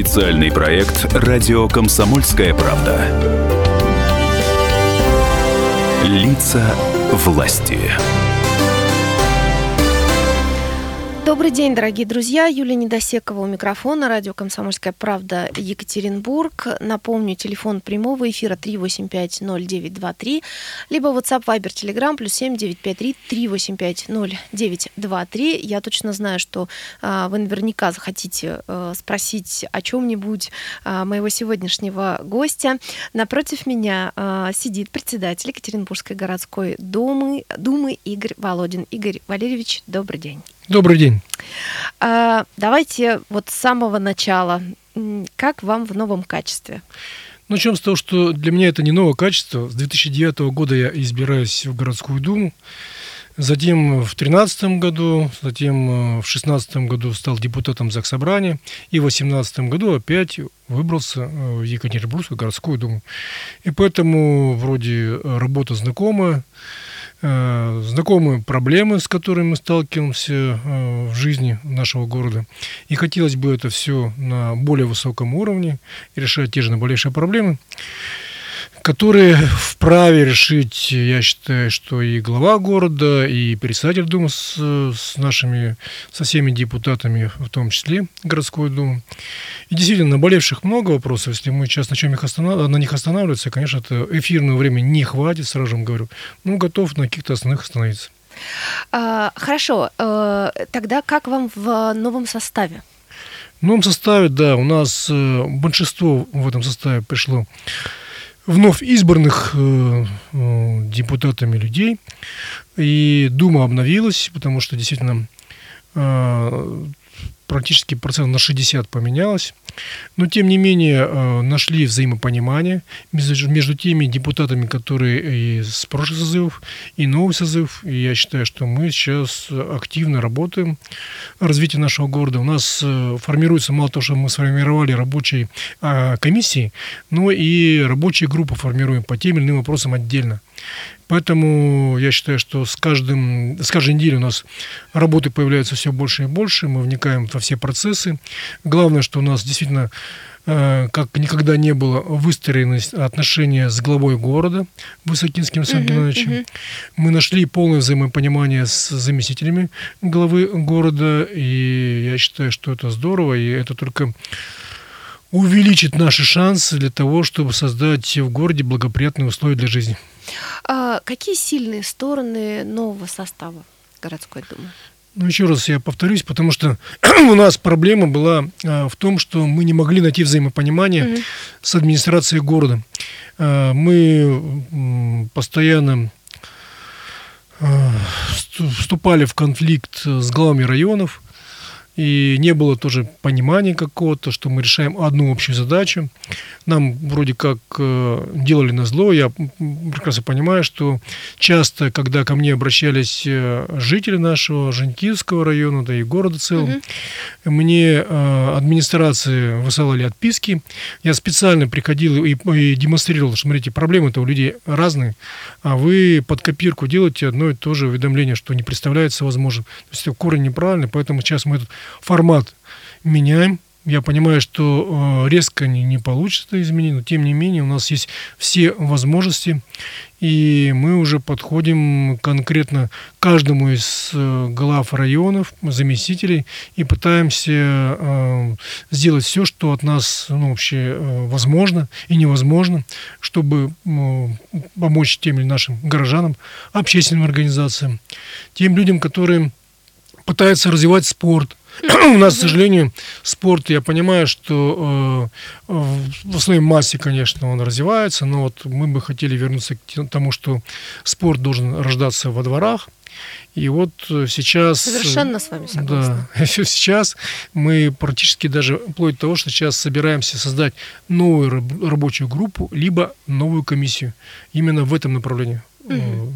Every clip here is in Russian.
Специальный проект «Радио Комсомольская правда». Лица власти. Добрый день, дорогие друзья. Юлия Недосекова у микрофона. Радио «Комсомольская правда» Екатеринбург. Напомню, телефон прямого эфира 3850923, либо WhatsApp, Viber, Telegram, плюс 7953 3850923. Я точно знаю, что а, вы наверняка захотите а, спросить о чем-нибудь а, моего сегодняшнего гостя. Напротив меня а, сидит председатель Екатеринбургской городской думы, думы Игорь Володин. Игорь Валерьевич, добрый день. Добрый день. А, давайте вот с самого начала. Как вам в новом качестве? Начнем с того, что для меня это не новое качество. С 2009 года я избираюсь в городскую думу. Затем в 2013 году, затем э, в 2016 году стал депутатом Заксобрания. И в 2018 году опять выбрался э, в Екатеринбургскую городскую думу. И поэтому вроде работа знакомая, Э, знакомые проблемы, с которыми мы сталкиваемся э, в жизни нашего города. И хотелось бы это все на более высоком уровне решать те же наболевшие проблемы которые вправе решить, я считаю, что и глава города, и председатель Думы с, с нашими, со всеми депутатами, в том числе городской Думы. И действительно, наболевших много вопросов. Если мы сейчас на, чем их останов... на них останавливаться, конечно, это эфирного времени не хватит, сразу же говорю. Ну, готов на каких-то основных остановиться. А, хорошо. А, тогда как вам в новом составе? В новом составе, да, у нас э, большинство в этом составе пришло вновь избранных э, э, депутатами людей. И Дума обновилась, потому что действительно э, практически процент на 60 поменялось. Но, тем не менее, э, нашли взаимопонимание между теми депутатами, которые и с прошлых созывов, и новый созыв. И я считаю, что мы сейчас активно работаем в развитии нашего города. У нас э, формируется, мало того, что мы сформировали рабочие а, комиссии, но и рабочие группы формируем по тем или иным вопросам отдельно. Поэтому я считаю, что с, каждым, с каждой неделей у нас работы появляются все больше и больше, мы вникаем во все процессы. Главное, что у нас действительно э, как никогда не было выстроены отношения с главой города Высокинским Александром uh-huh, uh-huh. Мы нашли полное взаимопонимание с заместителями главы города, и я считаю, что это здорово, и это только увеличит наши шансы для того, чтобы создать в городе благоприятные условия для жизни. А какие сильные стороны нового состава городской думы? Ну, еще раз я повторюсь, потому что у нас проблема была а, в том, что мы не могли найти взаимопонимание mm-hmm. с администрацией города. А, мы постоянно а, вступали в конфликт с главами районов, и не было тоже понимания какого-то, что мы решаем одну общую задачу. Нам вроде как э, делали на зло. Я прекрасно понимаю, что часто, когда ко мне обращались э, жители нашего Женькивского района, да и города в целом, угу. мне э, администрации высылали отписки. Я специально приходил и, и демонстрировал, что, смотрите, проблемы-то у людей разные, а вы под копирку делаете одно и то же уведомление, что не представляется возможным. То есть это корень неправильный, поэтому сейчас мы этот формат меняем. Я понимаю, что э, резко не, не получится изменить, но тем не менее у нас есть все возможности, и мы уже подходим конкретно каждому из э, глав районов, заместителей, и пытаемся э, сделать все, что от нас ну, вообще возможно и невозможно, чтобы помочь тем или нашим горожанам, общественным организациям, тем людям, которые пытаются развивать спорт, у нас, к сожалению, спорт, я понимаю, что э, в основной массе, конечно, он развивается, но вот мы бы хотели вернуться к тому, что спорт должен рождаться во дворах. И вот сейчас... Совершенно с вами согласна. Да, сейчас мы практически даже вплоть до того, что сейчас собираемся создать новую рабочую группу, либо новую комиссию именно в этом направлении. Угу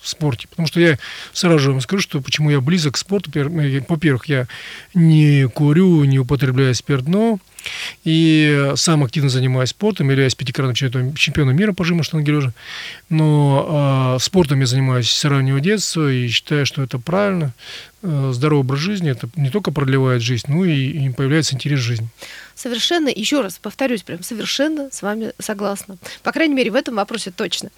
в спорте. Потому что я сразу же вам скажу, что почему я близок к спорту. Во-первых, я не курю, не употребляю спиртного. И сам активно занимаюсь спортом, являюсь пятикратным чемпионом, чемпионом мира по жиму штангележа. Но э, спортом я занимаюсь с раннего детства и считаю, что это правильно. Э, здоровый образ жизни, это не только продлевает жизнь, но и, и появляется интерес в жизни совершенно, еще раз повторюсь, прям совершенно с вами согласна. По крайней мере, в этом вопросе точно.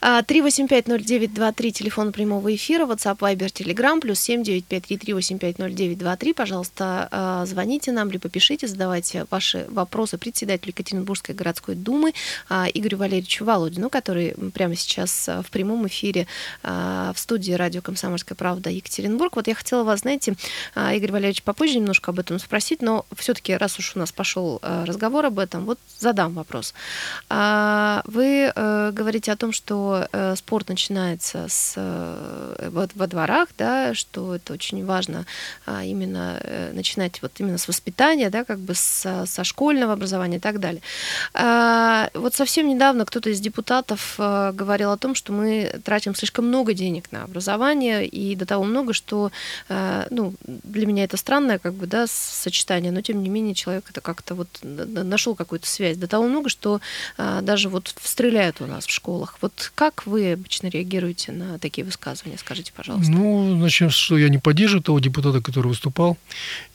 3850923, телефон прямого эфира, WhatsApp, Viber, Telegram, плюс 795338500923. Пожалуйста, а, звоните нам, либо пишите, задавайте ваши вопросы председателю Екатеринбургской городской думы а, Игорю Валерьевичу Володину, который прямо сейчас а, в прямом эфире в студии радио «Комсомольская правда» Екатеринбург. Вот я хотела вас, знаете, Игорь Валерьевич, попозже немножко об этом спросить, но все-таки, раз уж у нас пошел э, разговор об этом, вот задам вопрос. А, вы э, говорите о том, что э, спорт начинается с, вот, во дворах, да, что это очень важно а, именно начинать вот именно с воспитания, да, как бы со, со школьного образования и так далее. А, вот совсем недавно кто-то из депутатов говорил о том, что мы тратим слишком много денег на образование, и до того много, что ну, для меня это странное как бы, да, сочетание, но тем не менее человек это как как-то вот нашел какую-то связь. До того много, что а, даже вот стреляют у нас в школах. Вот как вы обычно реагируете на такие высказывания? Скажите, пожалуйста. Ну, начнем, что я не поддерживаю того депутата, который выступал.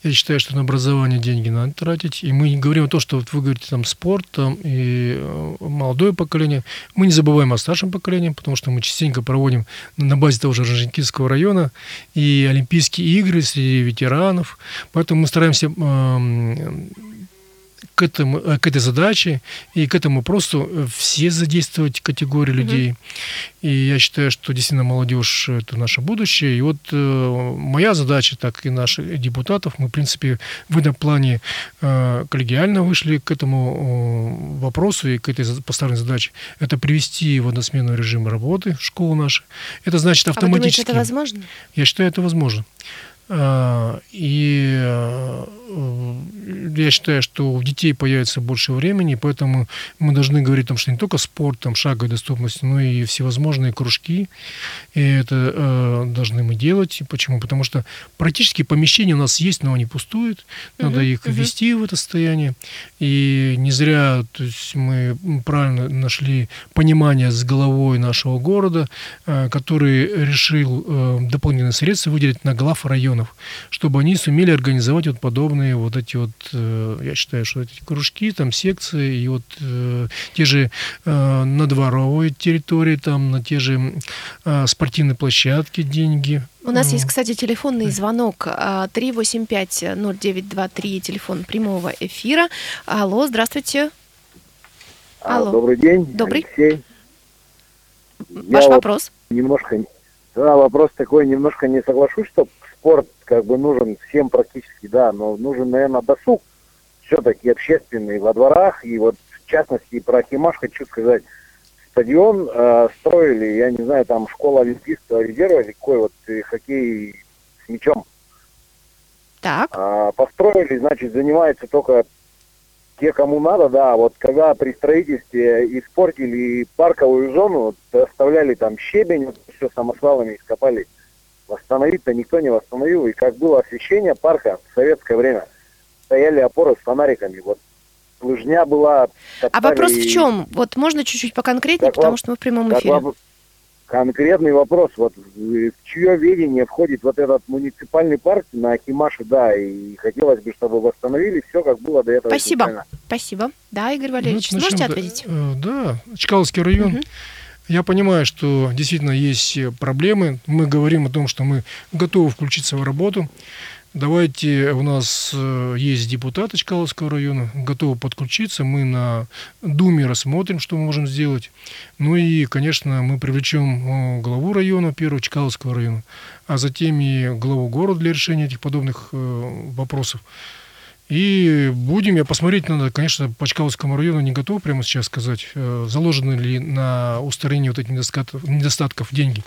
Я считаю, что на образование деньги надо тратить. И мы не говорим о том, что вот вы говорите там спорт там, и э, молодое поколение. Мы не забываем о старшем поколении, потому что мы частенько проводим на базе того же Рождественского района и Олимпийские игры среди ветеранов. Поэтому мы стараемся к, этому, э, к этой задаче и к этому просто э, все задействовать категории людей. Mm-hmm. И я считаю, что действительно молодежь – это наше будущее. И вот э, моя задача, так и наших депутатов, мы, в принципе, в этом плане э, коллегиально вышли к этому э, вопросу и к этой поставленной задаче. Это привести в односменный режим работы школу нашу. Это значит автоматически… А вы думаете, это возможно? Я считаю, это возможно. А, и э, я считаю, что у детей появится больше времени, поэтому мы должны говорить о том, что не только спорт, там, шаговая доступность, но и всевозможные кружки. И это э, должны мы делать. Почему? Потому что практически помещения у нас есть, но они пустуют. Надо uh-huh, их uh-huh. ввести в это состояние. И не зря то есть мы правильно нашли понимание с головой нашего города, э, который решил э, дополнительные средства выделить на глав районов, чтобы они сумели организовать вот подобные вот эти вот, э, я считаю, что эти кружки, там секции, и вот э, те же э, на дворовой территории, там на те же спортивные площадки деньги, у нас есть, кстати, телефонный звонок 385-0923, телефон прямого эфира. Алло, здравствуйте. Алло. Добрый день, Добрый. Алексей. Ваш Я вопрос. Вот немножко, да, вопрос такой, немножко не соглашусь, что спорт как бы нужен всем практически, да, но нужен, наверное, досуг все-таки общественный во дворах. И вот в частности про Химаш хочу сказать, стадион э, строили, я не знаю, там школа Олимпийского резерва или какой вот э, хоккей с мячом. Так. А, построили, значит, занимаются только те, кому надо, да. Вот когда при строительстве испортили парковую зону, оставляли там щебень, вот, все самосвалами ископали восстановить-то никто не восстановил. И как было освещение парка в советское время, стояли опоры с фонариками. Вот лыжня была... А вопрос в чем? Вот можно чуть-чуть поконкретнее, как потому что мы в прямом эфире. Вам, конкретный вопрос. Вот в чье ведение входит вот этот муниципальный парк на Акимаше, да, и хотелось бы, чтобы восстановили все, как было до этого. Спасибо. Спасибо. Да, Игорь Валерьевич, ну, сможете ответить? Э, да, Чкаловский район. Угу. Я понимаю, что действительно есть проблемы. Мы говорим о том, что мы готовы включиться в работу. Давайте, у нас э, есть депутаты Чкаловского района, готовы подключиться. Мы на Думе рассмотрим, что мы можем сделать. Ну и, конечно, мы привлечем э, главу района, первого Чкаловского района, а затем и главу города для решения этих подобных э, вопросов. И будем, я посмотреть надо, конечно, по Чкаловскому району не готов прямо сейчас сказать, э, заложены ли на устранение вот этих недостатков, недостатков деньги.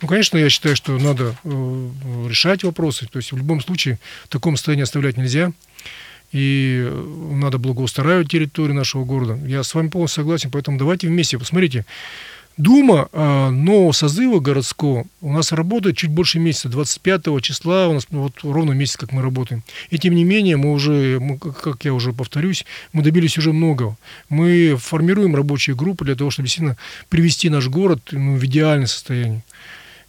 Ну, конечно, я считаю, что надо э, решать вопросы. То есть в любом случае в таком состоянии оставлять нельзя. И надо благоустраивать территорию нашего города. Я с вами полностью согласен, поэтому давайте вместе. Посмотрите, Дума а, нового созыва городского у нас работает чуть больше месяца, 25 числа, у нас вот ровно месяц, как мы работаем. И тем не менее, мы уже, мы, как я уже повторюсь, мы добились уже многого. Мы формируем рабочие группы для того, чтобы действительно привести наш город ну, в идеальное состояние.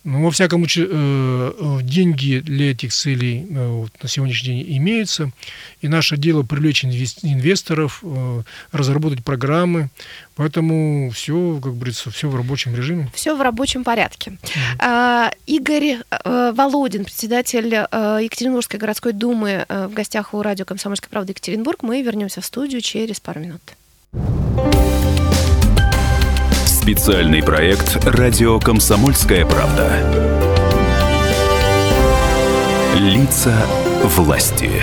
Ну, во всяком случае, э, э, деньги для этих целей э, вот, на сегодняшний день имеются. И наше дело привлечь инвесторов, разработать программы. Поэтому все, как говорится, все в рабочем режиме. Все в рабочем порядке. Mm-hmm. Игорь Володин, председатель Екатеринбургской городской думы, в гостях у радио «Комсомольская правда» Екатеринбург. Мы вернемся в студию через пару минут. Специальный проект «Радио Комсомольская правда». Лица власти.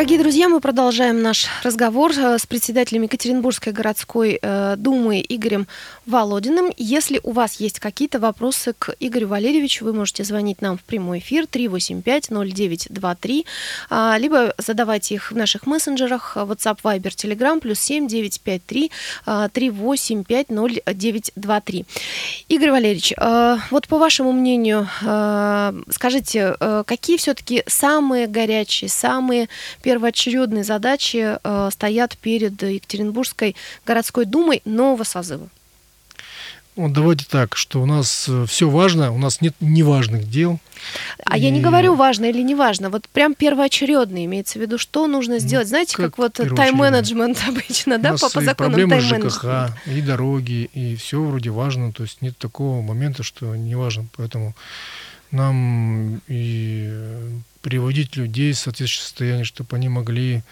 Дорогие друзья, мы продолжаем наш разговор э, с председателем Екатеринбургской городской э, думы Игорем Володиным. Если у вас есть какие-то вопросы к Игорю Валерьевичу, вы можете звонить нам в прямой эфир 385-0923, а, либо задавайте их в наших мессенджерах WhatsApp, Viber, Telegram, плюс 7 953 385 0923. Игорь Валерьевич, э, вот по вашему мнению, скажите, какие все-таки самые горячие, самые первоочередные задачи э, стоят перед Екатеринбургской городской думой нового созыва? Вот давайте так, что у нас э, все важно, у нас нет неважных дел. А и... я не говорю важно или не важно, вот прям первоочередно имеется в виду, что нужно ну, сделать. Знаете, как, как вот тайм-менеджмент обычно, да, по, по законам тайм-менеджмента. и дороги, и все вроде важно, то есть нет такого момента, что не важно, поэтому нам и приводить людей в соответствующее состояние, чтобы они могли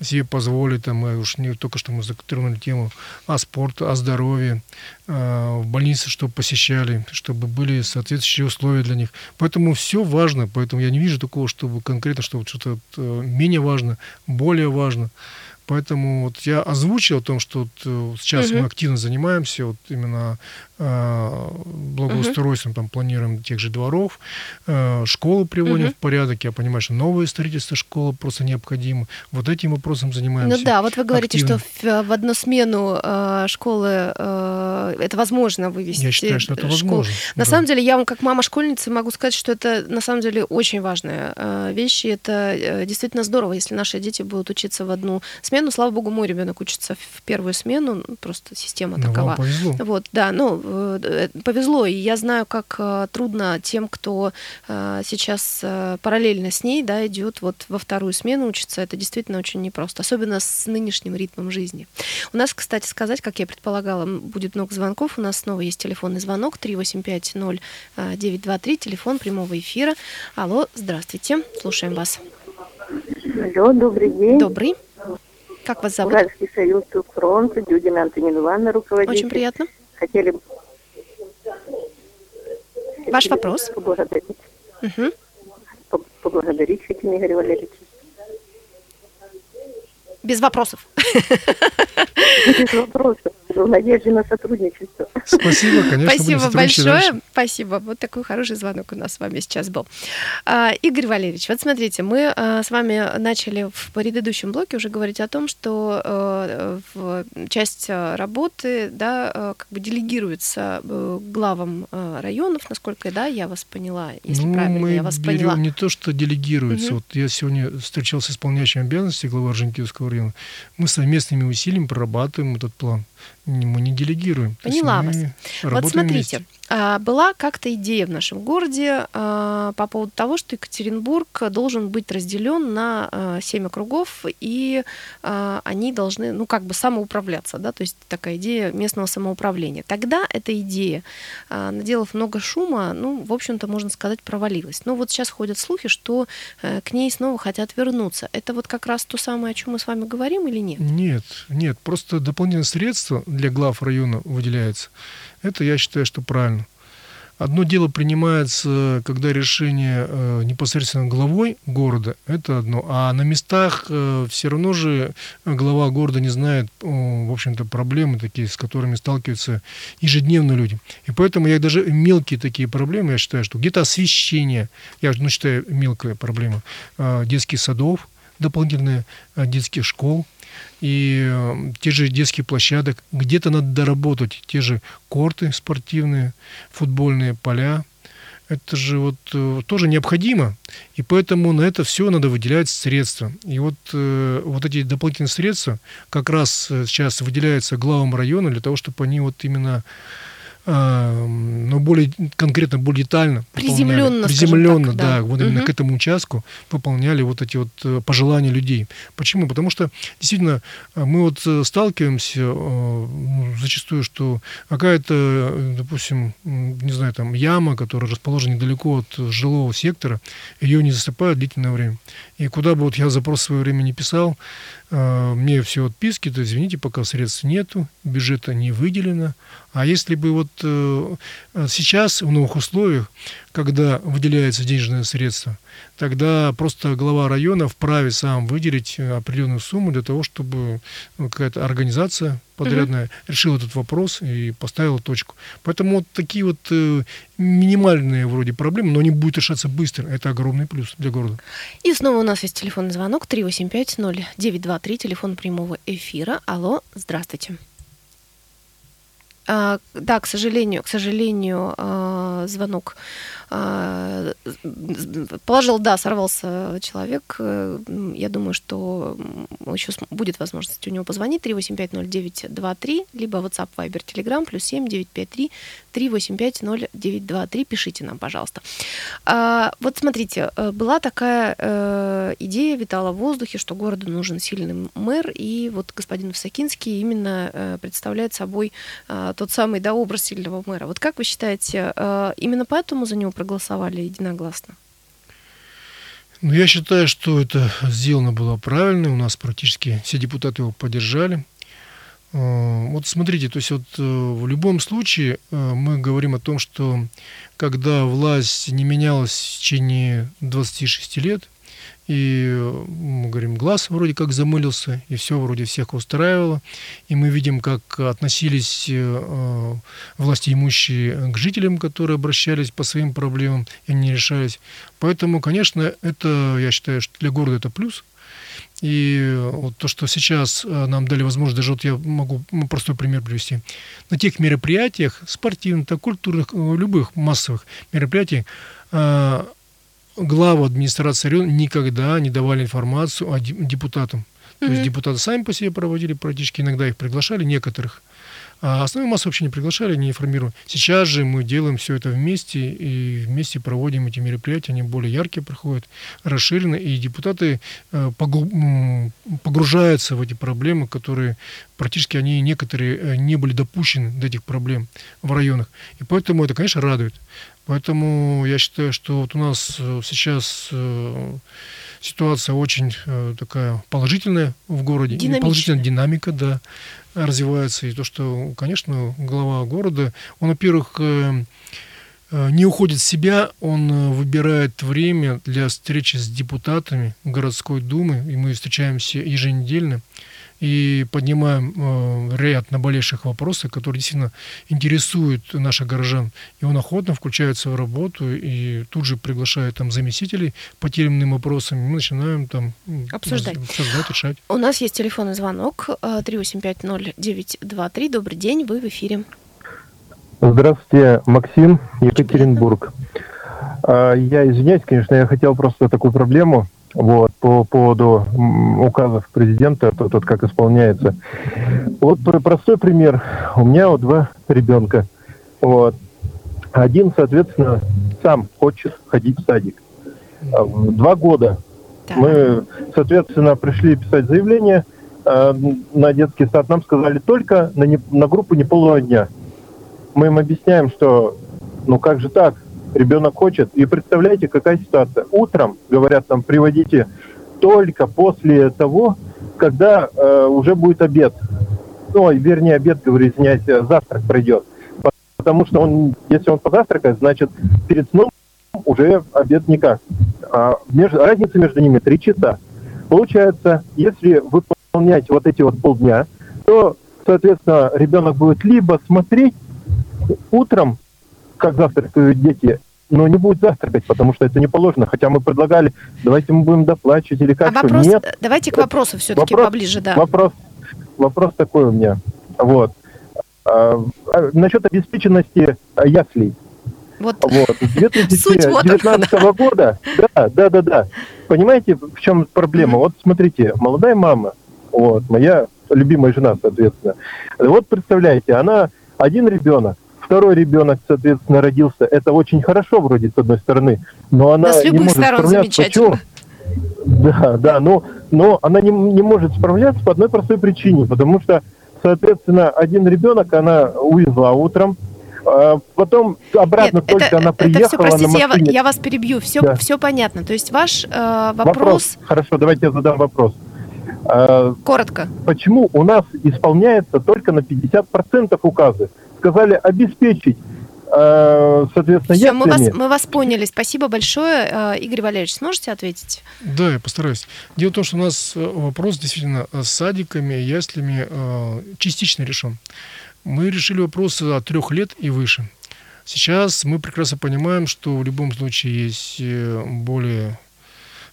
себе позволить, там, мы уж не только что мы затронули тему о спорте, о здоровье, э, в больнице, чтобы посещали, чтобы были соответствующие условия для них. Поэтому все важно, поэтому я не вижу такого, чтобы конкретно, чтобы что-то э, менее важно, более важно. Поэтому вот я озвучил о том, что вот э, сейчас угу. мы активно занимаемся вот именно благоустройством, угу. там планируем тех же дворов, э, школы приводим угу. в порядок. Я понимаю, что новое строительство школы просто необходимо. Вот этим вопросом занимаемся. Ну да, вот вы говорите, активно. что в, в одну смену э, школы это возможно вывести. Я считаю, что это школу. возможно. На да. самом деле, я вам как мама школьницы могу сказать, что это на самом деле очень важная вещь. И это э, действительно здорово, если наши дети будут учиться в одну смену. Слава богу, мой ребенок учится в первую смену, ну, просто система ну, такова. Вам повезло. Вот, да, ну, повезло. И я знаю, как э, трудно тем, кто э, сейчас параллельно с ней, да, идет вот во вторую смену учиться. Это действительно очень непросто, особенно с нынешним ритмом жизни. У нас, кстати, сказать, как я предполагала, будет много звонков. У нас снова есть телефонный звонок 3850923, телефон прямого эфира. Алло, здравствуйте, слушаем вас. Алло, добрый день. Добрый. Как вас зовут? Уральский союз фронта, Дюдина Антонина Ивановна, руководитель. Очень приятно. Хотели. Ваш вопрос. Поблагодарить. Угу. Поблагодарить хотим Игоря Валерьевича. Без вопросов. Без вопросов в надежде на сотрудничество. Спасибо, конечно. Спасибо большое. Дальше. Спасибо. Вот такой хороший звонок у нас с вами сейчас был. А, Игорь Валерьевич, вот смотрите, мы а, с вами начали в предыдущем блоке уже говорить о том, что а, часть работы да, как бы делегируется э, главам районов, насколько да, я вас поняла, если ну, правильно мы я вас берем поняла. не то, что делегируется. Угу. Вот я сегодня встречался с исполняющим обязанности главы Орджоникидзевского района. Мы совместными усилиями прорабатываем этот план мы не делегируем. Поняла вас. Вот смотрите, вместе. А, была как-то идея в нашем городе а, по поводу того, что Екатеринбург должен быть разделен на а, семь округов, и они должны, ну, как бы самоуправляться, да, то есть такая идея местного самоуправления. Тогда эта идея, наделав много шума, ну, в общем-то, можно сказать, провалилась. Но вот сейчас ходят слухи, что э, к ней снова хотят вернуться. Это вот как раз то самое, о чем мы с вами говорим или нет? Нет, нет, просто дополнительные средства для глав района выделяются. Это я считаю, что правильно. Одно дело принимается, когда решение э, непосредственно главой города, это одно. А на местах э, все равно же глава города не знает, э, в общем-то, проблемы такие, с которыми сталкиваются ежедневно люди. И поэтому я даже мелкие такие проблемы, я считаю, что где-то освещение, я ну, считаю, мелкая проблема, э, детских садов, дополнительные э, детских школ, и э, те же детские площадок, где-то надо доработать, те же корты спортивные, футбольные поля, это же вот э, тоже необходимо, и поэтому на это все надо выделять средства. И вот, э, вот эти дополнительные средства как раз сейчас выделяются главам района для того, чтобы они вот именно но более конкретно, более детально приземленно, приземленно, так, да, да, вот именно к этому участку выполняли вот эти вот э, пожелания людей. Почему? Потому что действительно э, мы вот э, сталкиваемся ну, зачастую, что какая-то, допустим, не знаю, там яма, которая расположена недалеко от жилого сектора, ее не засыпают длительное время. И куда бы вот я запрос в свое время не писал, мне все отписки, то извините, пока средств нету, бюджета не выделено, а если бы вот э, сейчас в новых условиях, когда выделяются денежные средства, тогда просто глава района вправе сам выделить определенную сумму для того, чтобы ну, какая-то организация подрядная угу. решила этот вопрос и поставила точку. Поэтому вот такие вот э, минимальные вроде проблемы, но они будут решаться быстро. Это огромный плюс для города. И снова у нас есть телефонный звонок 385-0923, телефон прямого эфира. Алло, здравствуйте. А, да, к сожалению, к сожалению, а, звонок положил, да, сорвался человек. Я думаю, что еще будет возможность у него позвонить 3850923, либо WhatsApp, Viber, Telegram, плюс 7953 3850923. Пишите нам, пожалуйста. Вот смотрите, э, была такая э, идея, витала в воздухе, что городу нужен сильный мэр, и вот господин Высокинский именно э, представляет собой тот самый да, образ сильного мэра. Вот как вы считаете, э, именно поэтому за него проголосовали единогласно? Ну, я считаю, что это сделано было правильно. У нас практически все депутаты его поддержали. Э, вот смотрите, то есть вот э, в любом случае мы говорим о том, что когда власть не менялась в течение 26 лет, и мы говорим, глаз вроде как замылился, и все вроде всех устраивало. И мы видим, как относились э, власти имущие к жителям, которые обращались по своим проблемам и не решались. Поэтому, конечно, это, я считаю, что для города это плюс. И вот то, что сейчас э, нам дали возможность, даже вот я могу простой пример привести. На тех мероприятиях, спортивных, культурных, э, любых массовых мероприятиях, э, главу администрации района никогда не давали информацию о депутатам. То mm-hmm. есть депутаты сами по себе проводили практически, иногда их приглашали, некоторых. А основную массу вообще не приглашали, не информировали. Сейчас же мы делаем все это вместе и вместе проводим эти мероприятия, они более яркие проходят, расширены, и депутаты э, погружаются в эти проблемы, которые практически они некоторые э, не были допущены до этих проблем в районах. И поэтому это, конечно, радует. Поэтому я считаю, что вот у нас э, сейчас ситуация очень такая положительная в городе. Положительная динамика, да, развивается. И то, что, конечно, глава города, он, во-первых, не уходит в себя, он выбирает время для встречи с депутатами городской думы, и мы встречаемся еженедельно и поднимаем э, ряд наболевших вопросов, которые действительно интересуют наших горожан. И он охотно включается в работу и тут же приглашает там заместителей по тем вопросам. Мы начинаем там обсуждать, обсуждать решать. У нас есть телефонный звонок 3850923. Э, Добрый день, вы в эфире. Здравствуйте, Максим, Екатеринбург. А, я извиняюсь, конечно, я хотел просто такую проблему вот, по поводу указов президента, тот, тот как исполняется. Вот простой пример. У меня вот два ребенка. Вот. Один, соответственно, сам хочет ходить в садик. А два года. Да. Мы, соответственно, пришли писать заявление э, на детский сад. Нам сказали только на, не, на группу неполного дня. Мы им объясняем, что ну как же так? Ребенок хочет. И представляете, какая ситуация. Утром, говорят, там, приводите только после того, когда э, уже будет обед. Ну, вернее, обед, говорю, извиняюсь, завтрак пройдет. Потому что он, если он позавтракает, значит, перед сном уже обед никак. А между, разница между ними три часа. Получается, если выполнять вот эти вот полдня, то, соответственно, ребенок будет либо смотреть утром как завтракают дети, но не будет завтракать, потому что это не положено. Хотя мы предлагали, давайте мы будем доплачивать или как А вопрос, Нет. давайте к вопросу все-таки Вопрос- поближе, да. Вопрос, вопрос такой у меня. Вот. А, а, насчет обеспеченности а, яслей. Вот Вот. С Суть вот она, 2019 года, да, да, да, да. Понимаете, в чем проблема? Вот смотрите, молодая мама, вот, моя любимая жена, соответственно. Вот представляете, она один ребенок, второй ребенок, соответственно, родился. Это очень хорошо вроде с одной стороны, но она Да, с не может сторон справляться. Почему? Да, да, но, но она не, не может справляться по одной простой причине, потому что, соответственно, один ребенок она увезла утром, а потом обратно Нет, только это, она это приехала все, простите, на я, я вас перебью. Все, Да. все понятно. То есть ваш э, вопрос, Вопрос. Хорошо, давайте я задам вопрос. А, коротко. почему у нас исполняется только на 50% указы? Сказали обеспечить, а, соответственно, Все, мы вас, мы вас поняли. Спасибо большое. Э, Игорь Валерьевич, сможете ответить? Да, я постараюсь. Дело в том, что у нас э, вопрос действительно с садиками, яслями э, частично решен. Мы решили вопрос от трех лет и выше. Сейчас мы прекрасно понимаем, что в любом случае есть э, более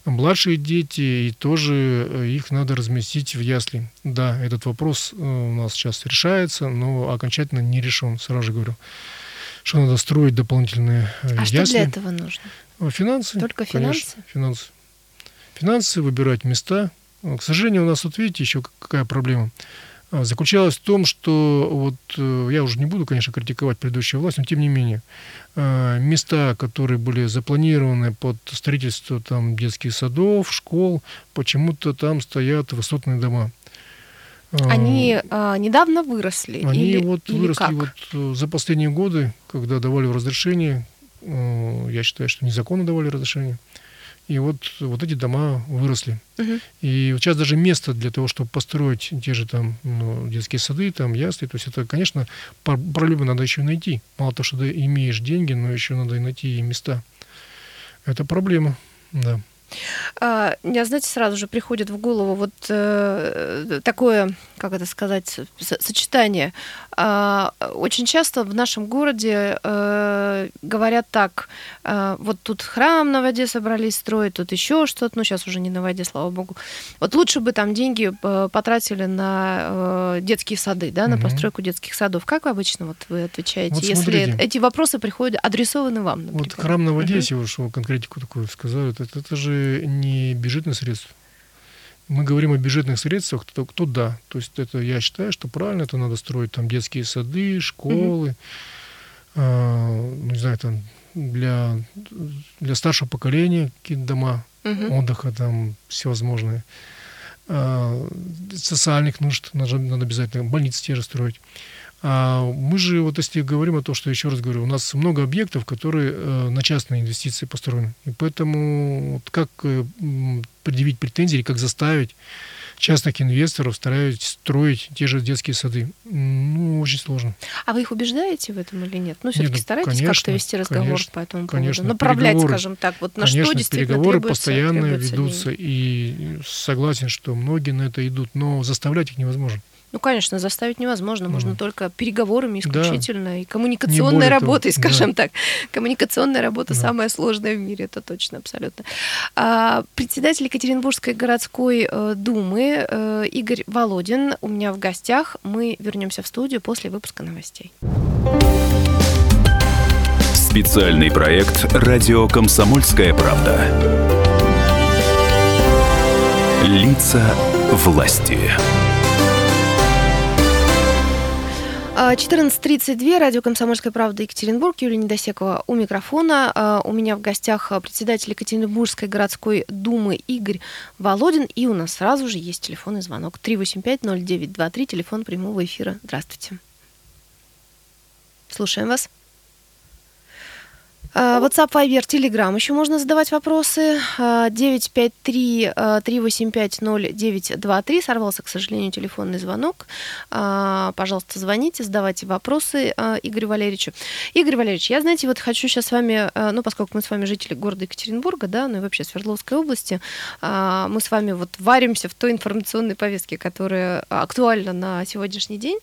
младшие дети, и тоже э, их надо разместить в ясли. Да, этот вопрос э, у нас сейчас решается, но окончательно не решен, сразу же говорю. Что надо строить дополнительные э, А что ясли. для этого нужно? Финансы. Только конечно, финансы. Финансы, выбирать места. К сожалению, у нас, вот видите, еще какая проблема. А, Заключалась в том, что вот э, я уже не буду, конечно, критиковать предыдущую власть, но тем не менее э, места, которые были запланированы под строительство там детских садов, школ, почему-то там стоят высотные дома. А, Они э, недавно выросли. они или, вот или выросли как? вот э, за последние годы, когда давали разрешение, э, я считаю, что незаконно давали разрешение. И вот, вот эти дома выросли. Мгм. И вот сейчас даже место для того, чтобы построить те же там ну, детские сады, там ясли, то есть это, конечно, пр- проблемы надо еще найти. Мало того, что ты имеешь деньги, но еще надо и найти места. Это проблема, да. А, Мне, знаете, сразу же приходит в голову вот э, такое, как это сказать, со- сочетание. А, Очень часто в нашем городе э, говорят так, а, вот тут храм на воде собрались строить, тут еще что-то, ну сейчас уже не на воде, слава богу. Вот лучше бы там деньги э, потратили на э, детские сады, да, на Мгм. постройку детских садов. Как обычно вот вы отвечаете, Вот если смотрите. эти вопросы приходят, адресованы вам, например? Вот храм на воде, Мгм. если уж конкретику такую сказали, это, это же не бюджетное средство. Мы говорим о бюджетных средствах, то, то да. То есть это я считаю, что правильно, это надо строить там детские сады, школы, а, ну, не знаю, там для, для старшего поколения какие-то дома Мгм. отдыха там всевозможные. А, социальных нужд надо, надо обязательно, больницы те же строить. А мы же, вот если говорим о том, что, еще раз говорю, у нас много объектов, которые э, на частные инвестиции построены. И поэтому вот как э, предъявить претензии, или как заставить частных инвесторов стараются строить те же детские сады? Ну, очень сложно. А вы их убеждаете в этом или нет? Ну, Нет, все-таки ну, старайтесь конечно, как-то вести разговор конечно, по этому конечно. поводу. Направлять, Переговоры- скажем так, вот на что Конечно, действительно переговоры требуется, постоянно требуется ведутся, и согласен, что многие на это идут, но заставлять их невозможно. Ну, конечно, заставить невозможно. Можно Мгм. только переговорами Да. исключительно и Не коммуникационной того, работой, да. скажем так. Коммуникационная работа Да. самая сложная в мире, это точно, абсолютно. А, председатель Екатеринбургской городской э, думы э, Игорь Володин у меня в гостях. Мы вернемся в студию после выпуска новостей. Специальный проект «Радио Комсомольская правда». Лица власти. 14.32, радио «Комсомольская правда» Екатеринбург, Юлия Недосекова у микрофона. А, У меня в гостях а, председатель Екатеринбургской городской думы Игорь Володин. И у нас сразу же есть телефонный звонок 385-0923, телефон прямого эфира. Здравствуйте. Слушаем вас. А, WhatsApp, Viber, Telegram. Еще можно задавать вопросы. А, 953-385-0923. Сорвался, к сожалению, телефонный звонок. А, Пожалуйста, звоните, задавайте вопросы а, Игорю Валерьевичу. Игорь Валерьевич, я, знаете, вот хочу сейчас с вами, а, ну, поскольку мы с вами жители города Екатеринбурга, да, ну и вообще Свердловской области, а, мы с вами вот варимся в той информационной повестке, которая актуальна на сегодняшний день.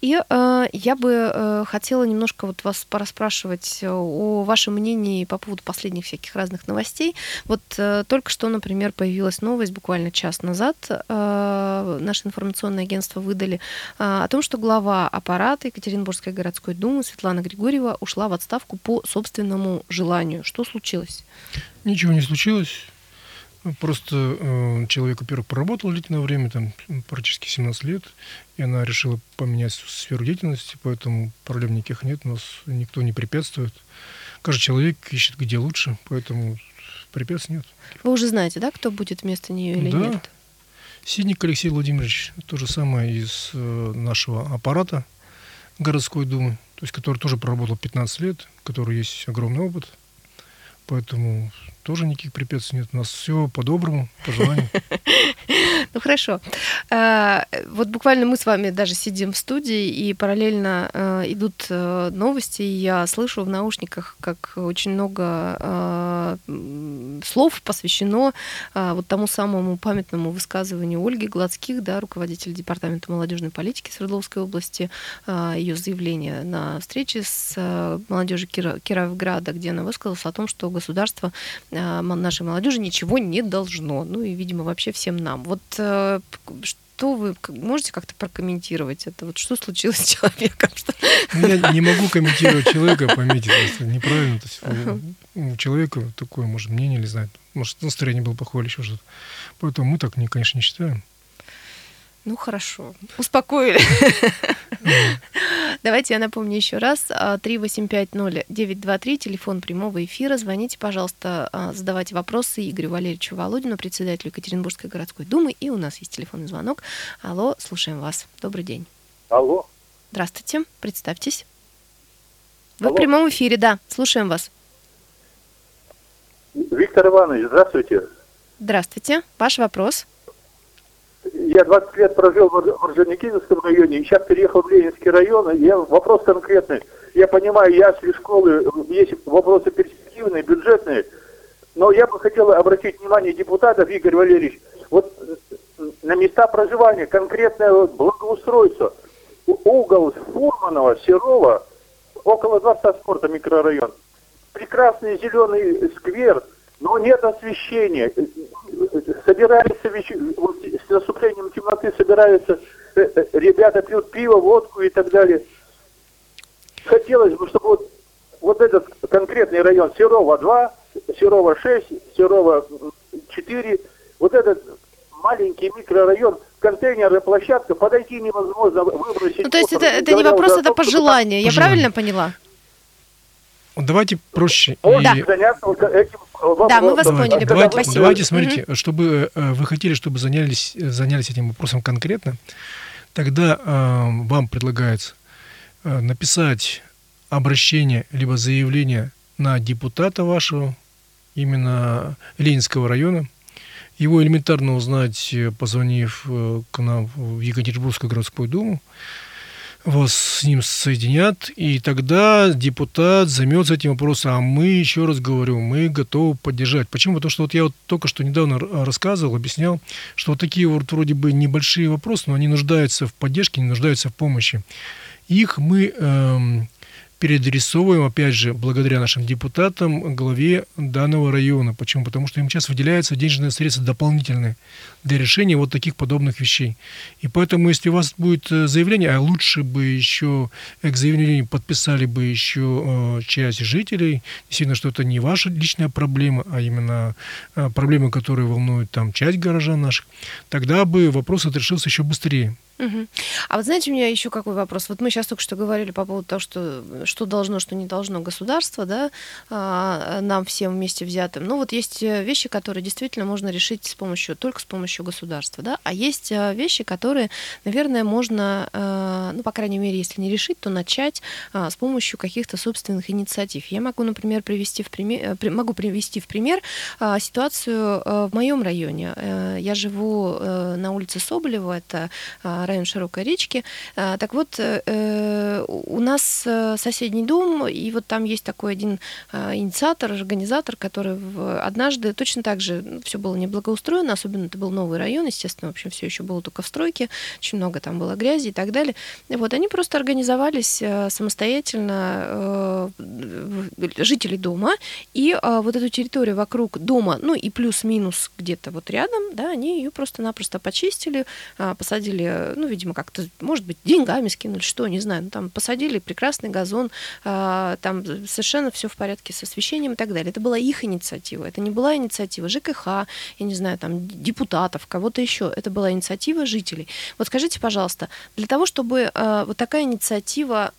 И э, я бы э, хотела немножко вот вас пораспрашивать о вашем ваше мнение по поводу последних всяких разных новостей. Вот только что, например, появилась новость буквально час назад. Наше информационное агентство выдали о том, что глава аппарата Екатеринбургской городской думы Светлана Григорьева ушла в отставку по собственному желанию. Что случилось? Ничего не случилось. Просто э, человек, во-первых, поработал длительное время, там практически 17 лет, и она решила поменять сферу деятельности, поэтому проблем никаких нет, нас никто не препятствует. Каждый человек ищет где лучше, поэтому препятствий нет. Вы уже знаете, да, кто будет вместо нее или да. нет? Сидник Алексей Владимирович, то же самое из э, нашего аппарата городской думы, то есть который тоже проработал 15 лет, который есть огромный опыт, поэтому тоже никаких препятствий нет. У нас все по-доброму, по желанию. Ну хорошо. А, вот буквально мы с вами даже сидим в студии, и параллельно а, идут а, новости, и я слышу в наушниках, как очень много слов посвящено вот тому самому памятному высказыванию Ольги Гладских, да, руководителя Департамента молодежной политики Свердловской области, ее заявление на встрече с молодежью Кировграда, где она высказалась о том, что государство а, нашей молодежи ничего не должно. Ну и, видимо, вообще всем нам. Вот э, что вы можете как-то прокомментировать это? Вот что случилось с человеком? Ну, я не могу комментировать человека, поймите, это неправильно. То есть у человека такое, может, мнение или знает. Может, настроение было плохое или еще что-то. Поэтому мы так, конечно, не считаем. Ну хорошо, успокоили. Давайте я напомню еще раз. 3850923, телефон прямого эфира. Звоните, пожалуйста, а, задавайте вопросы Игорю Валерьевичу Володину, председателю Екатеринбургской городской думы. И у нас есть телефонный звонок. Алло, слушаем вас. Добрый день. Алло. Здравствуйте, представьтесь. Вы Алло. в прямом эфире, да, слушаем вас. Виктор Иванович, здравствуйте. Здравствуйте. Ваш вопрос я 20 лет прожил в Орджоникидзевском районе, и сейчас переехал в Ленинский район. И я, вопрос конкретный. Я понимаю, ясли, школы, есть вопросы перспективные, бюджетные, но я бы хотел обратить внимание депутатов, Игорь Валерьевич, вот на места проживания, конкретное вот благоустройство. Угол Фурманова, Серова, около дворца спорта микрорайон. Прекрасный зеленый сквер, но нет освещения собираются вот, с наступлением темноты собираются э, э, ребята пьют пиво, водку и так далее. Хотелось бы, чтобы вот, вот этот конкретный район Серова 2, Серова 6, Серова 4, вот этот маленький микрорайон, контейнерная площадка, подойти невозможно, выбросить. Ну, то есть это, это не вопрос, это пожелание, я правильно поняла? Давайте проще. Да. И... заняться вот этим вопросом. Да, мы вас поняли. Давайте, Спасибо. давайте смотрите, угу. чтобы э, вы хотели, чтобы занялись, занялись этим вопросом конкретно, тогда э, вам предлагается э, написать обращение либо заявление на депутата вашего, именно Ленинского района, его элементарно узнать, э, позвонив э, к нам в Екатеринбургскую городскую думу, вас с ним соединят, и тогда депутат займется этим вопросом. А мы, еще раз говорю, мы готовы поддержать. Почему? Потому что вот я вот только что недавно рассказывал, объяснял, что вот такие вот вроде бы небольшие вопросы, но они нуждаются в поддержке, не нуждаются в помощи. Их мы эм, переадресовываем, опять же, благодаря нашим депутатам, главе данного района. Почему? Потому что им сейчас выделяются денежные средства дополнительные для решения вот таких подобных вещей. И поэтому, если у вас будет э, заявление, а лучше бы еще к заявлению подписали бы еще э, часть жителей, действительно, что это не ваша личная проблема, а именно э, проблемы, которые волнуют там часть горожан наших, тогда бы вопрос отрешился еще быстрее. Угу. А вот знаете, у меня еще какой вопрос? Вот мы сейчас только что говорили по поводу того, что, что должно, что не должно государство, да, а, нам всем вместе взятым. Ну вот есть э, вещи, которые действительно можно решить с помощью, только с помощью государства, да, а есть э, вещи, которые, наверное, можно, э, ну, по крайней мере, если не решить, то начать а, с помощью каких-то собственных инициатив. Я могу, например, привести в пример, могу привести в пример а, ситуацию в моем районе. Я живу на улице Соболева, это район Широкой речки. Так вот, у нас соседний дом, и вот там есть такой один инициатор, организатор, который однажды точно так же ну, все было неблагоустроено, особенно это был новый район, естественно, в общем, все еще было только в стройке, очень много там было грязи и так далее. Вот они просто организовались самостоятельно жители дома, и вот эту территорию вокруг дома, ну и плюс-минус где-то вот рядом, да, они ее просто-напросто почистили, а, посадили, ну, видимо, как-то, может быть, деньгами скинули, что, не знаю, ну, там посадили прекрасный газон, а, там совершенно все в порядке с освещением и так далее. Это была их инициатива, это не была инициатива ЖКХ, я не знаю, там, депутатов, кого-то еще, это была инициатива жителей. Вот скажите, пожалуйста, для того, чтобы а, вот такая инициатива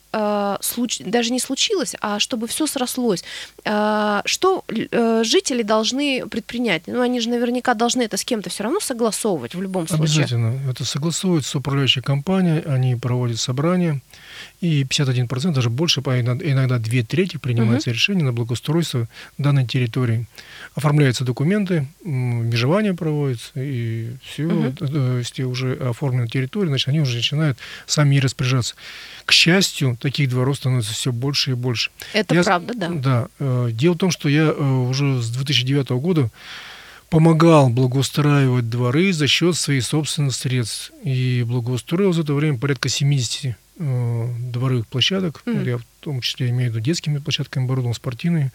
случ... даже не случилось, а чтобы все срослось. Что э, жители должны предпринять? Ну, они же наверняка должны это с кем-то все равно согласовывать в любом случае. Обязательно. Это согласовывается с управляющей компанией, они проводят собрания, и 51%, даже больше, иногда две трети принимается угу. решение на благоустройство данной территории. Оформляются документы, межевание проводится, и все, угу. если уже оформлена территория, значит, они уже начинают сами распоряжаться. К счастью, таких дворов становится все больше и больше. Это я, правда, да. Да. Э, дело в том, что я уже с 2009 года помогал благоустраивать дворы за счет своих собственных средств. И благоустроил за это время порядка 70 э, дворовых площадок. Mm-hmm. Я в том числе имею в виду детскими площадками, оборудован спортивными.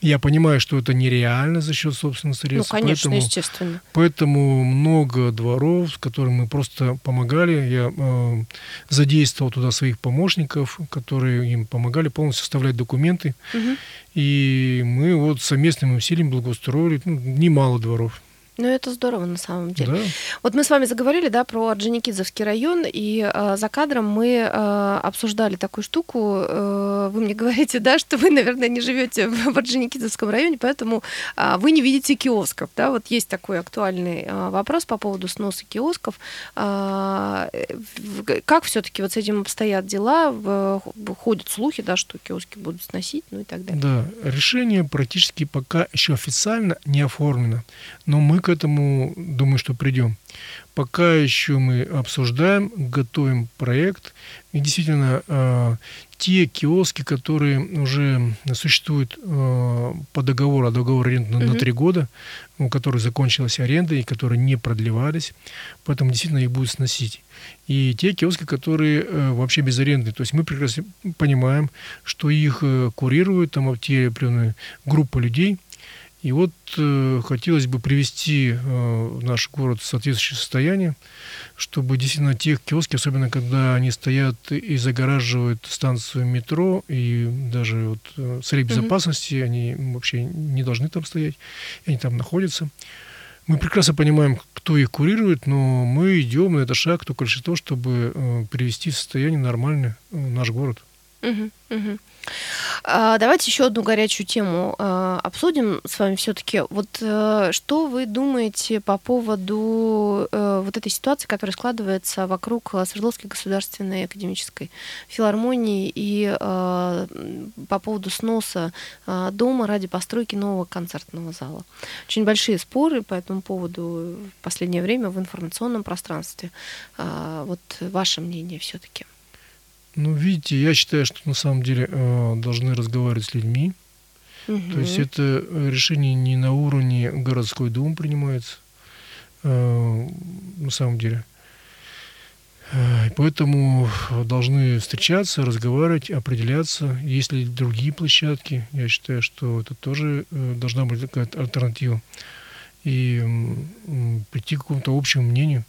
Я понимаю, что это нереально за счет собственных средств. Ну, конечно, поэтому, естественно. Поэтому много дворов, с которыми мы просто помогали. Я э, задействовал туда своих помощников, которые им помогали полностью составлять документы. Угу. И мы вот совместным усилием благоустроили ну, немало дворов. Ну, это здорово на самом деле. Да. Вот мы с вами заговорили, да, про Орджоникидзевский район, и э, за кадром мы э, обсуждали такую штуку. Э, вы мне говорите, да, что вы, наверное, не живете в Орджоникидзевском районе, поэтому э, вы не видите киосков, да. Вот есть такой актуальный э, вопрос по поводу сноса киосков. Э, как все-таки вот с этим обстоят дела? В, ходят слухи, да, что киоски будут сносить, ну и так далее. Да, решение практически пока еще официально не оформлено, но мы к этому, думаю, что придем. Пока еще мы обсуждаем, готовим проект. И действительно, э, те киоски, которые уже существуют э, по договору, а договор аренды на три года, у которых закончилась аренда и которые не продлевались, поэтому действительно их будут сносить. И те киоски, которые э, вообще без аренды. То есть мы прекрасно понимаем, что их э, курируют там те определенные группы людей, и вот э, хотелось бы привести э, наш город в соответствующее состояние, чтобы действительно тех киоски, особенно когда они стоят и загораживают станцию метро, и даже вот э, целей безопасности, mm-hmm. они вообще не должны там стоять, они там находятся. Мы прекрасно понимаем, кто их курирует, но мы идем на этот шаг только лишь того, чтобы э, привести в состояние нормальный э, наш город. Угу, угу. А, давайте еще одну горячую тему а, обсудим с вами все-таки. Вот а, что вы думаете по поводу а, вот этой ситуации, которая складывается вокруг Свердловской государственной академической филармонии и а, по поводу сноса а, дома ради постройки нового концертного зала? Очень большие споры по этому поводу в последнее время в информационном пространстве. А, вот ваше мнение все-таки? Ну, видите, я считаю, что на самом деле э, должны разговаривать с людьми. Угу. То есть это э, решение не на уровне городской думы принимается, э, на самом деле. Э, поэтому должны встречаться, разговаривать, определяться. Есть ли другие площадки, я считаю, что это тоже э, должна быть какая-то альтернатива. И э, прийти к какому-то общему мнению.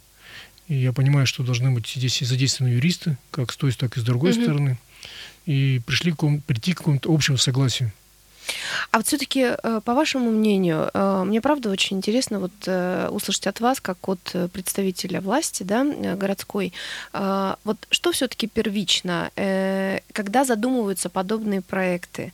И я понимаю, что должны быть здесь задействованы юристы, как с той, так и с другой угу. стороны. И пришли к, прийти к какому-то общему согласию. А вот все-таки, э, по вашему мнению, э, мне правда очень интересно вот э, услышать от вас, как от представителя власти, да, городской, вот что все-таки первично, когда задумываются подобные проекты?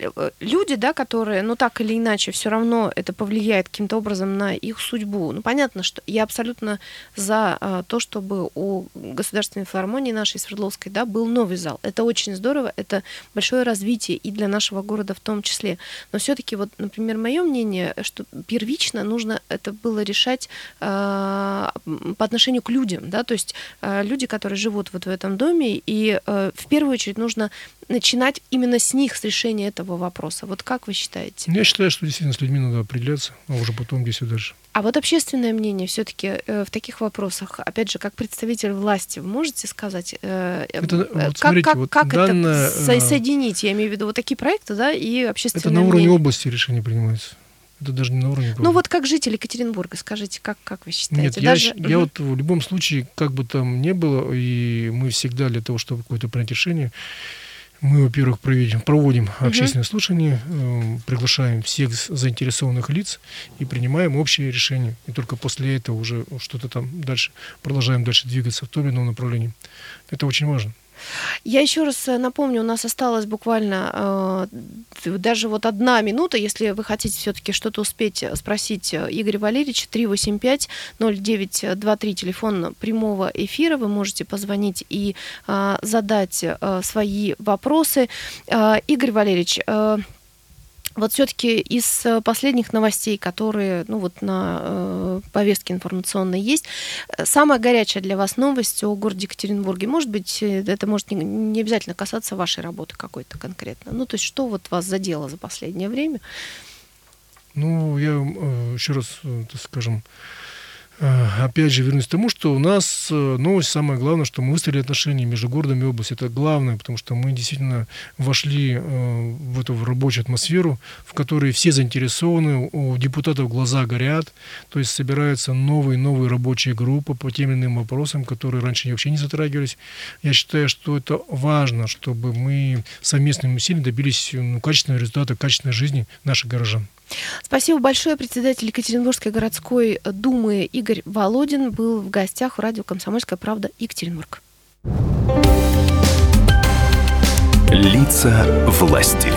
Э, люди, да, которые, ну так или иначе, все равно это повлияет каким-то образом на их судьбу. Ну понятно, что я абсолютно за а, то, чтобы у Государственной филармонии нашей Свердловской, да, был новый зал. Это очень здорово, это большое развитие и для нашего города в том числе. Но все-таки вот, например, мое мнение, что первично нужно это было решать а, по отношению к людям, да, то есть а, люди, которые живут вот в этом доме, и а, в первую очередь нужно начинать именно с них, с решения этого вопроса. Вот как вы считаете? Я считаю, что действительно с людьми надо определяться, а уже потом все дальше. А вот общественное мнение все-таки э, в таких вопросах, опять же, как представитель власти, вы можете сказать, э, Это, э, вот как, смотрите, как, вот как данное, это со- э, соединить? Я имею в виду вот такие проекты, да, и общественное Это на уровне мнение. области решение принимается. Это даже не на уровне города. Ну вот как житель Екатеринбурга, скажите, как, как вы считаете? Нет, я, Даже- я Мгм. вот в любом случае, как бы там ни было, и мы всегда для того, чтобы какое-то принять решение, мы, во-первых, проведем, проводим общественное слушание, э, приглашаем всех заинтересованных лиц и принимаем общее решение. И только после этого уже что-то там дальше, продолжаем дальше двигаться в том или ином направлении. Это очень важно. Я еще раз э, напомню, у нас осталось буквально э, даже вот одна минута, если вы хотите все-таки что-то успеть э, спросить э, Игоря Валерьевича, 385-0923, телефон прямого эфира, вы можете позвонить и э, задать э, свои вопросы. Э, Игорь Валерьевич, э, вот все-таки из э, последних новостей, которые ну, вот на э, повестке информационной есть, э, самая горячая для вас новость о городе Екатеринбурге, может быть, э, это может не, не обязательно касаться вашей работы какой-то конкретно. Ну, то есть, что вот вас задело за последнее время? Ну, я еще раз, так скажем, э, опять же вернусь к тому, что у нас э, новость самое главное, что мы выстроили отношения между городом и областью. Это главное, потому что мы действительно вошли э, в эту рабочую атмосферу, в которой все заинтересованы, у депутатов глаза горят, то есть собираются новые новые рабочие группы по тем или иным вопросам, которые раньше вообще не затрагивались. Я считаю, что это важно, чтобы мы совместными усилиями добились ну, качественного результата, качественной жизни наших горожан. Спасибо большое. Председатель Екатеринбургской городской думы Игорь Володин был в гостях у радио «Комсомольская правда» Екатеринбург. Лица власти.